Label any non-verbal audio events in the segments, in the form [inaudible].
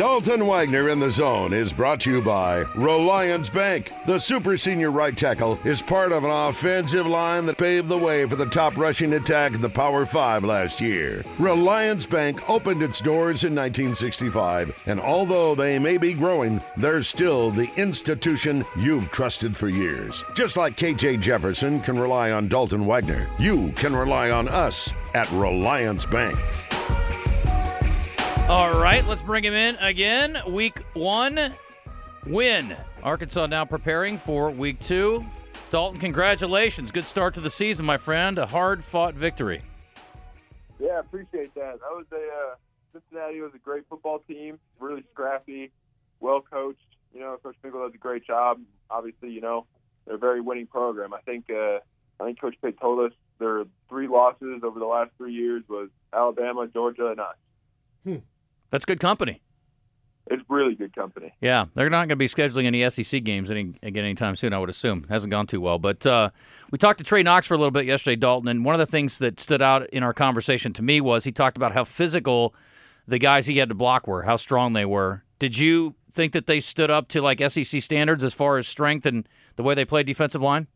Dalton Wagner in the zone is brought to you by Relyance Bank. The super senior right tackle is part of an offensive line that paved the way for the top rushing attack in the Power Five last year. Relyance Bank opened its doors in 1965, and although they may be growing, they're still the institution you've trusted for years. Just like KJ Jefferson can rely on Dalton Wagner, you can rely on us at Relyance Bank. All right, let's bring him in again. Week one win. Arkansas now preparing for week two. Dalton, congratulations. Good start to the season, my friend. A hard fought victory. Yeah, I appreciate that. That was a uh, Cincinnati was a great football team, really scrappy, well coached. You know, Coach Fickell does a great job. Obviously, you know, they're a very winning program. I think uh, I think Coach Pitt told us their three losses over the last three years was Alabama, Georgia, and us. Hmm. That's good company. It's really good company. Yeah, they're not going to be scheduling any SEC games any again anytime soon. I would assume hasn't gone too well. But uh, we talked to Trey Knox for a little bit yesterday, Dalton, and one of the things that stood out in our conversation to me was he talked about how physical the guys he had to block were, how strong they were. Did you think that they stood up to like SEC standards as far as strength and the way they played defensive line?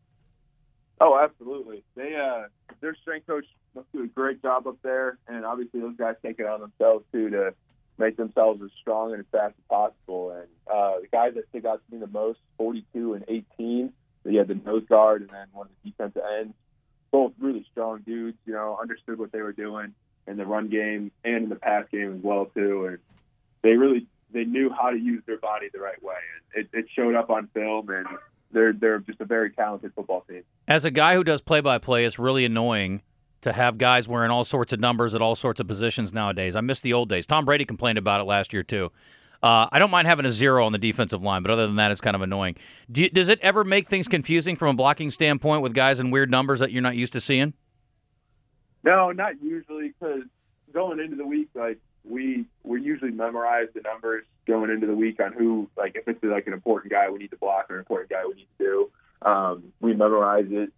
Oh, absolutely. They uh, their strength coach must do a great job up there, and obviously those guys take it on themselves too to make themselves as strong and as fast as possible. And uh, the guys that stick out to me the most, 42 and 18, you had the nose guard and then one of the defensive ends, both really strong dudes. You know, understood what they were doing in the run game and in the pass game as well too. And they really they knew how to use their body the right way, and it, it showed up on film. And they're they're just a very talented football team. As a guy who does play by play, it's really annoying to have guys wearing all sorts of numbers at all sorts of positions nowadays. I miss the old days. Tom Brady complained about it last year too. Uh, I don't mind having a zero on the defensive line, but other than that, it's kind of annoying. Do you, does it ever make things confusing from a blocking standpoint with guys in weird numbers that you're not used to seeing? No, not usually, because going into the week, like we we usually memorize the numbers going into the week on who, like if it's like an important guy we need to block or an important guy we need to do. Um, we memorize it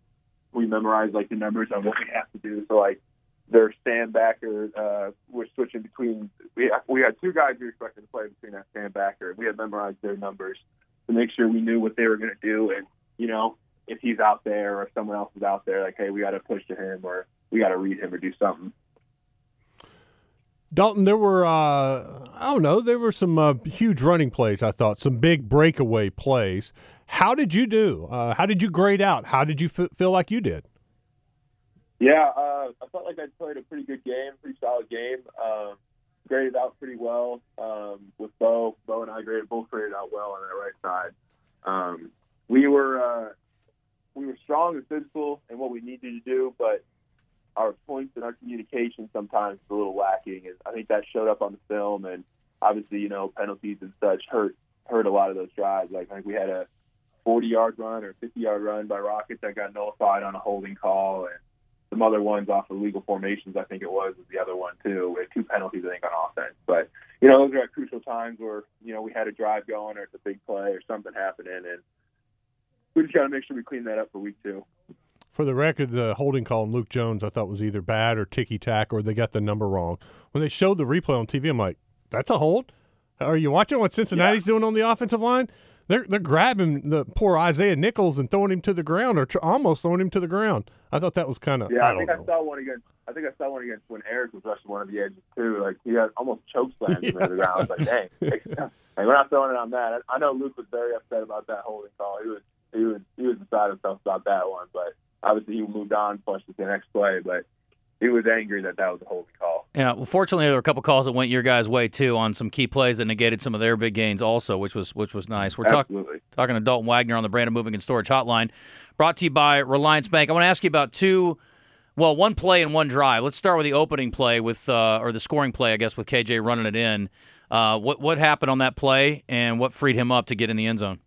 we memorize like the numbers on what we have to do. So like their stand backer, uh, we're switching between. We we had two guys we were expected to play between that stand backer. We had memorized their numbers to make sure we knew what they were going to do, and you know if he's out there or if someone else is out there, like hey, we got to push to him or we got to read him or do something. Dalton, there were uh, I don't know, there were some uh, huge running plays. I thought some big breakaway plays. How did you do? Uh, how did you grade out? How did you f- feel like you did? Yeah, uh, I felt like I played a pretty good game, pretty solid game. Um, graded out pretty well um, with Bo. Bo and I graded both graded out well on that right side. Um, we were uh, we were strong and physical in what we needed to do, but our points and our communication sometimes is a little lacking, and I think that showed up on the film. And obviously, you know, penalties and such hurt hurt a lot of those drives. Like I think we had a 40 yard run or 50 yard run by Rockets that got nullified on a holding call, and some other ones off of legal formations. I think it was was the other one too. We had two penalties I think on offense, but you know those are at crucial times where you know we had a drive going or it's a big play or something happening, and we just got to make sure we clean that up for week two. For the record, the holding call on Luke Jones I thought was either bad or ticky tack or they got the number wrong. When they showed the replay on TV, I'm like, that's a hold. Are you watching what Cincinnati's yeah. doing on the offensive line? They're they're grabbing the poor Isaiah Nichols and throwing him to the ground, or tr- almost throwing him to the ground. I thought that was kind of. Yeah, I, I think know. I saw one against. I think I saw one against when Eric was rushing one of the edges too. Like he had almost choke [laughs] slams yeah. him to the ground. I was like, dang, [laughs] like, we're not throwing it on that. I, I know Luke was very upset about that holding call. He was he was he was beside himself about that one, but obviously he moved on, pushed to the next play. But he was angry that that was a holding call. Yeah, well, fortunately there were a couple calls that went your guys' way too on some key plays that negated some of their big gains also, which was which was nice. We're talking talking to Dalton Wagner on the Brandon Moving and Storage Hotline, brought to you by Relyance Bank. I want to ask you about two, well, one play and one drive. Let's start with the opening play with uh, or the scoring play, I guess, with KJ running it in. Uh, what what happened on that play and what freed him up to get in the end zone?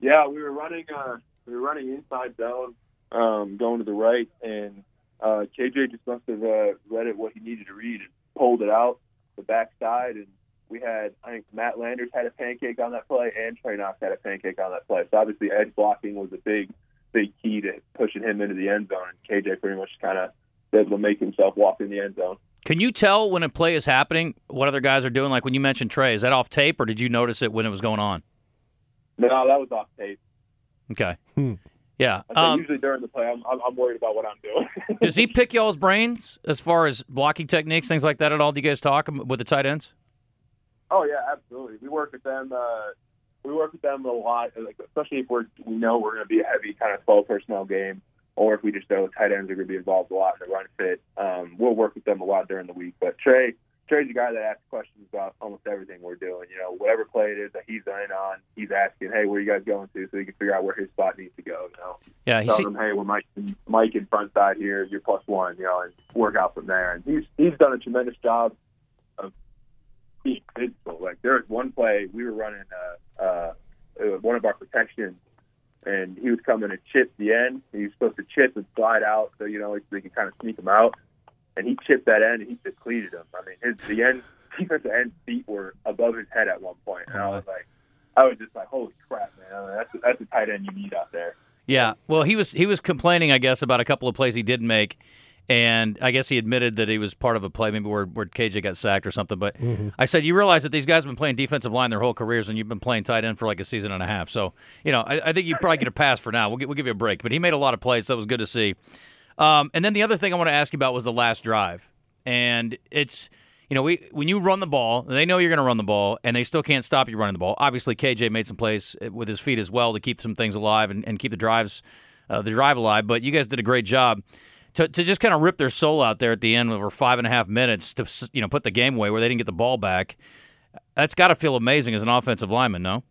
Yeah, we were running uh, we were running inside zone, um, going to the right and uh, KJ just must have uh, read it what he needed to read and pulled it out the backside. And we had, I think Matt Landers had a pancake on that play, and Trey Knox had a pancake on that play. So obviously, edge blocking was a big, big key to pushing him into the end zone, and KJ pretty much kind of was able to make himself walk in the end zone. Can you tell when a play is happening what other guys are doing? Like when you mentioned Trey, is that off tape or did you notice it when it was going on? No, that was off tape. Okay. Yeah. Um, usually during the play, I'm, I'm, worried about what I'm doing. [laughs] does he pick y'all's brains as far as blocking techniques, things like that at all? Do you guys talk with the tight ends? Oh yeah, absolutely. We work with them. Uh, we work with them a lot, like, especially if we're we know we're going to be a heavy kind of 12 personnel game, or if we just know tight ends are going to be involved a lot in the run fit. Um, we'll work with them a lot during the week. But Trey, Trey's a guy that asks questions about almost everything we're doing. You know, whatever play it is that he's in on, he's asking, "Hey, where are you guys going to?" So he can figure out where his spot needs to go. You know, yeah, he tells him, "Hey, we're Mike, Mike in front side here. You're plus one." You know, and work out from there. And he's he's done a tremendous job of being physical. Like there was one play we were running uh, uh, one of our protections, and he was coming to chip the end. He was supposed to chip and slide out, so you know, so they can kind of sneak him out and he chipped that end and he just cleated him. I mean, his the end defensive end feet were above his head at one point, and I was like, I was just like, holy crap, man! I mean, that's a, that's a tight end you need out there. Yeah, well, he was he was complaining, I guess, about a couple of plays he did make. And I guess he admitted that he was part of a play, maybe where, where KJ got sacked or something. But mm-hmm. I said, you realize that these guys have been playing defensive line their whole careers, and you've been playing tight end for like a season and a half. So, you know, I, I think you probably get a pass for now. We'll, get, we'll give you a break. But he made a lot of plays. So that was good to see. Um, and then the other thing I want to ask you about was the last drive, and it's you know we when you run the ball, they know you're going to run the ball, and they still can't stop you running the ball. Obviously, KJ made some plays with his feet as well to keep some things alive and, and keep the drives uh, the drive alive. But you guys did a great job. To, to just kind of rip their soul out there at the end over five and a half minutes to you know put the game away where they didn't get the ball back, that's got to feel amazing as an offensive lineman, no?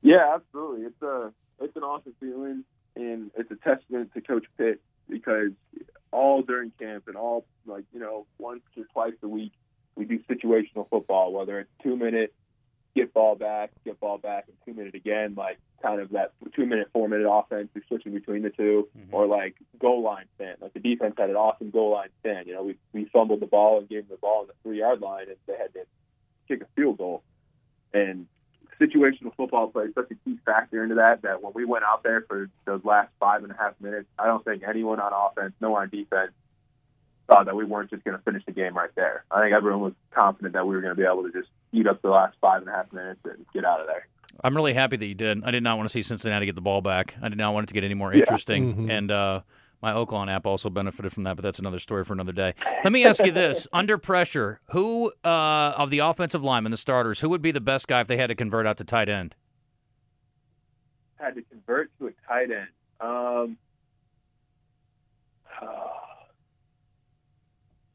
Yeah, absolutely. It's a it's an awesome feeling and it's a testament to Coach Pitt because all during camp and all like you know once or twice a week we do situational football, whether it's two minute get ball back, get ball back, and two minute again, like kind of that two minute, four minute offense, we're switching between the 2 mm-hmm. or like goal line stand. Like the defense had an awesome goal line stand. You know, we we fumbled the ball and gave them the ball on the three yard line, and they had to kick a field goal. And situational football play is such a key factor into that. That when we went out there for those last five and a half minutes, I don't think anyone on offense, no one on defense, thought that we weren't just going to finish the game right there. I think everyone was confident that we were going to be able to just eat up the last five and a half minutes and get out of there. I'm really happy that you did. I did not want to see Cincinnati get the ball back. I did not want it to get any more interesting. Yeah. Mm-hmm. And uh, my Oakland app also benefited from that, but that's another story for another day. Let me ask you this: [laughs] Under pressure, who uh, of the offensive linemen, the starters, who would be the best guy if they had to convert out to tight end? Had to convert to a tight end. Um,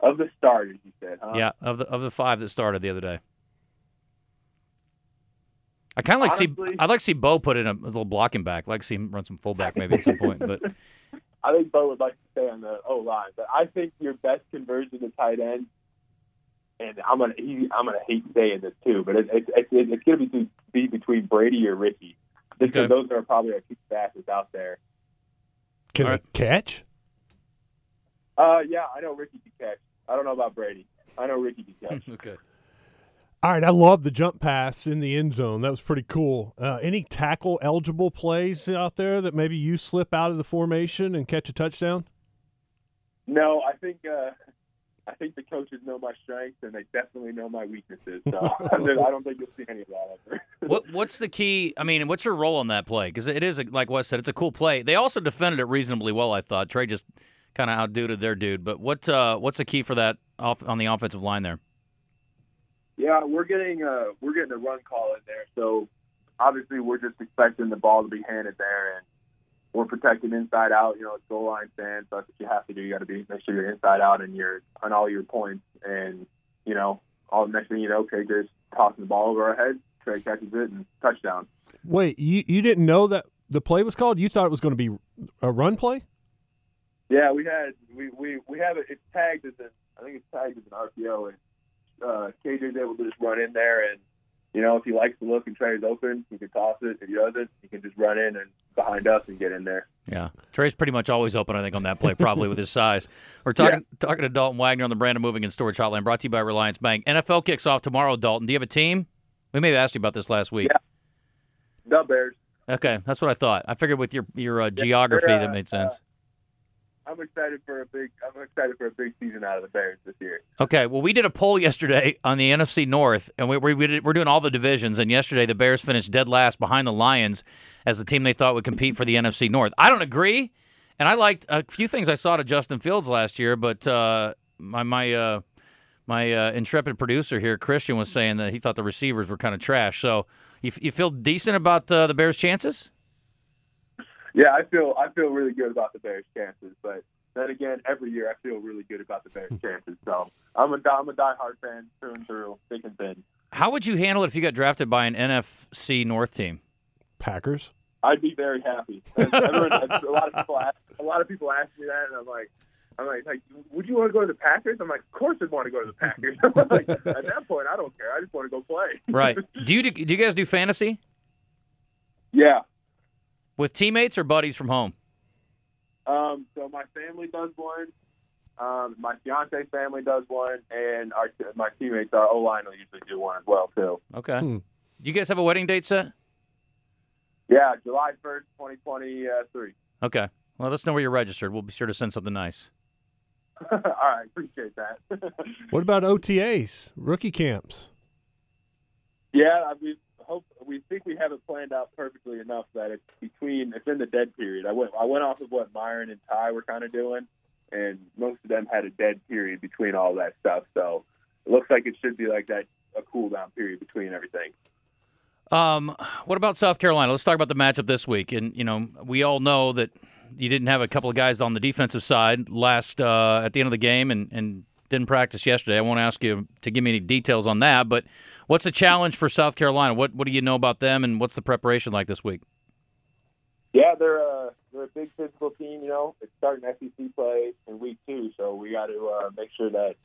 of the starters, you said, huh? Yeah, of the of the five that started the other day. I kind of like Honestly, see. I'd like to see Bo put in a, a little blocking back. I'd like to see him run some fullback maybe at some point, but. [laughs] I think Bo would like to stay on the O line, but I think your best conversion to tight end, and I'm gonna he, I'm gonna hate saying this too, but it, it, it, it's gonna be be between Brady or Ricky, just because okay. those are probably our two fastest out there. Can right. catch? Uh, yeah, I know Ricky can catch. I don't know about Brady. I know Ricky can catch. [laughs] okay. All right, I love the jump pass in the end zone. That was pretty cool. Uh, any tackle eligible plays out there that maybe you slip out of the formation and catch a touchdown? No, I think uh, I think the coaches know my strengths and they definitely know my weaknesses. So [laughs] I don't think you'll see any of that ever. [laughs] what What's the key? I mean, what's your role on that play? Because it is a, like Wes said, it's a cool play. They also defended it reasonably well. I thought Trey just kind of outduded their dude. But what uh, what's the key for that off on the offensive line there? Yeah, we're getting uh, we're getting a run call in there. So obviously we're just expecting the ball to be handed there, and we're protecting inside out. You know, it's goal line stand, so that's what you have to do. You got to be make sure you're inside out and you're on all your points. And you know, all the next thing you know, KJ's tossing the ball over our heads. Trey catches it and touchdown. Wait, you you didn't know that the play was called? You thought it was going to be a run play? Yeah, we had we we we have it. It's tagged as an I think it's tagged as an RPO, and uh, KJ's able to just run in there and, you know, if he likes the look and Trey's open, he can toss it. If he doesn't, he can just run in and behind us and get in there. Yeah, Trey's pretty much always open. I think on that play, probably with his size. [laughs] We're talking yeah. talking to Dalton Wagner on the Brandon Moving and Storage Hotline, brought to you by Relyance Bank. NFL kicks off tomorrow. Dalton, do you have a team? We may have asked you about this last week. Yeah, the Bears. Okay, that's what I thought. I figured with your your uh, geography that made sense. Uh, I'm excited for a big. I'm excited for a big season out of the Bears this year. Okay, well, we did a poll yesterday on the NFC North, and we, we, we we're doing all the divisions. And yesterday, the Bears finished dead last behind the Lions as the team they thought would compete for the NFC North. I don't agree, and I liked a few things I saw to Justin Fields last year, but uh, my my uh, my uh, intrepid producer here, Christian, was saying that he thought the receivers were kind of trash. So, you, you feel decent about uh, the Bears' chances? Yeah, I feel I feel really good about the Bears' chances, but then again, every year I feel really good about the Bears' chances. So I'm a I'm a diehard fan through and through, thick and thin. How would you handle it if you got drafted by an NFC North team? Packers. I'd be very happy. Everyone, a lot of people ask, a lot of people ask me that, and I'm like, I'm like, like, would you want to go to the Packers? I'm like, of course I'd want to go to the Packers. [laughs] like, at that point, I don't care. I just want to go play. right. [laughs] Do you do you guys do fantasy? Yeah, with teammates or buddies from home? Um, so my family does one. Um, my fiance family does one, and our my teammates, our O line, will usually do one as well too. Okay. Hmm. You guys have a wedding date set? Yeah, July first, twenty twenty three. Okay. Well, let us know where you're registered. We'll be sure to send something nice. [laughs] All right, appreciate that. [laughs] what about OTAs, rookie camps? Yeah, I mean, hope we think we have it planned out perfectly enough that it's between it's in the dead period. I went I went off of what Myron and Ty were kind of doing, and most of them had a dead period between all that stuff. So it looks like it should be like that a cool down period between everything. Um, what about South Carolina? Let's talk about the matchup this week. And you know, we all know that you didn't have a couple of guys on the defensive side last uh, at the end of the game, and and didn't practice yesterday. I won't ask you to give me any details on that, but what's the challenge for South Carolina? What what do you know about them, and what's the preparation like this week? Yeah, they're a they're a big physical team. You know, it's starting SEC play in week two, so we got to uh, make sure that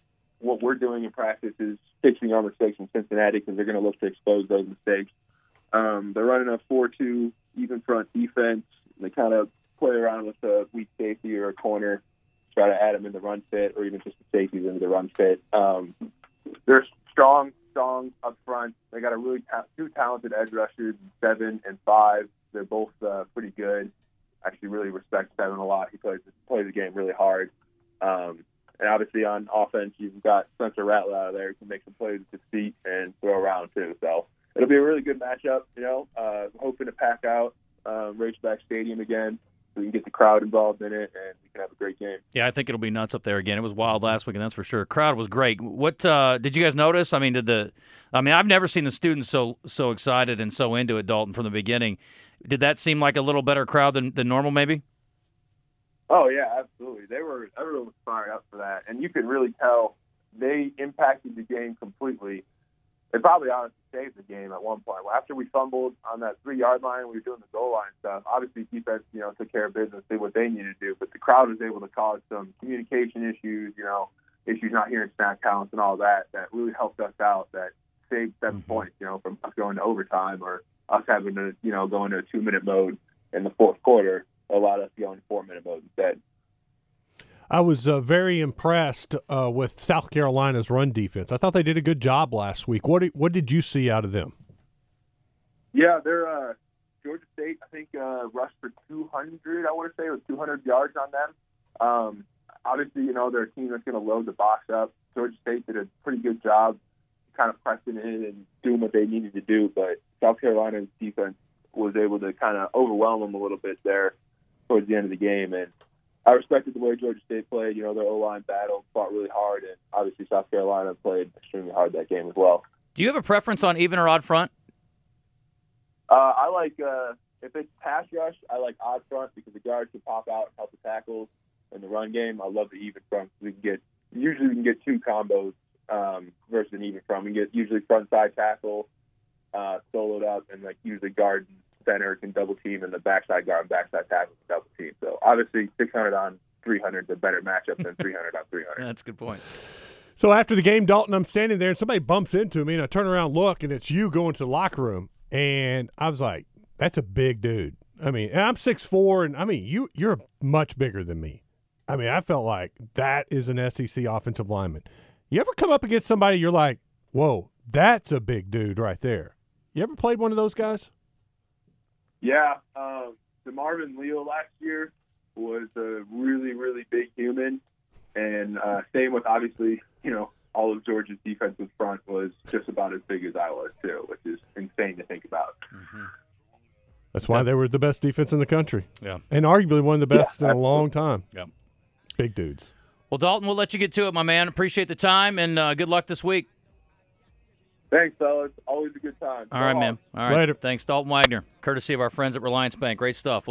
what we're doing in practice is fixing our mistakes in Cincinnati because they're going to look to expose those mistakes. Um, they're running a four-two even front defense. They kind of play around with a weak safety or a corner try to add them in the run fit or even just the safeties into the run fit. Um, they're strong, strong up front. They got a really ta- two talented edge rushers, seven and five. They're both uh, pretty good. Actually, really respect Seven a lot. He plays plays the game really hard. Um, and obviously on offense, you've got Spencer Rattler out of there who can make some plays with his feet and throw around too. So it'll be a really good matchup. You know, uh, hoping to pack out um, Razorback Stadium again we can get the crowd involved in it and we can have a great game. Yeah, I think it'll be nuts up there again. It was wild last week, and that's for sure. Crowd was great. What uh, did you guys notice? I mean, did the? I mean, I've never seen the students so so excited and so into it, Dalton, from the beginning. Did that seem like a little better crowd than, than normal, maybe? Oh yeah, absolutely. They were everyone was fired up for that, and you could really tell they impacted the game completely they probably honestly saved the game at one point. Well, after we fumbled on that three yard line, we were doing the goal line stuff. Obviously, defense, you know, took care of business, did what they needed to do, but the crowd was able to cause some communication issues, you know, issues not hearing snap counts and all that. That really helped us out. That saved 7 mm-hmm. points, you know, from us going to overtime or us having to, you know, go into a two minute mode in the fourth quarter. Allowed us to go into four minute mode instead. I was uh, very impressed uh, with South Carolina's run defense. I thought they did a good job last week. What did, what did you see out of them? Yeah, they're uh, Georgia State. I think uh, rushed for 200. I want to say it was 200 yards on them. Um, obviously, you know they're a team that's going to load the box up. Georgia State did a pretty good job, kind of pressing in and doing what they needed to do. But South Carolina's defense was able to kind of overwhelm them a little bit there towards the end of the game, and I respected the way Georgia State played. You know, their O line battle, fought really hard, and obviously South Carolina played extremely hard that game as well. Do you have a preference on even or odd front? Uh, I like uh, if it's pass rush, I like odd front because the guards can pop out and help the tackles. In the run game, I love the even front. We can get usually we can get two combos um, versus an even front. We can get usually front side tackle uh, soloed up and like usually guard center can double team and the backside guard and backside tackle can double team. So obviously 600 on 300 is a better matchup than 300 on 300. [laughs] That's a good point. So after the game, Dalton, I'm standing there and somebody bumps into me and I turn around, look, and it's you going to the locker room. And I was like, that's a big dude. I mean, and I'm six four, and I mean, you you're much bigger than me. I mean, I felt like that is an SEC offensive lineman. You ever come up against somebody you're like, whoa, that's a big dude right there. You ever played one of those guys? Yeah, um, DeMarvin Leal last year was a really, really big human, and uh, same with obviously, you know, all of Georgia's defensive front was just about as big as I was too, which is insane to think about. Mm-hmm. That's why they were the best defense in the country. Yeah, and arguably one of the best yeah, in a long time. Yeah, big dudes. Well, Dalton, we'll let you get to it, my man. Appreciate the time and uh, good luck this week. Thanks, fellas. Always a good time. All right, man. All right. Later. Thanks, Dalton Wagner, courtesy of our friends at Relyance Bank. Great stuff. We'll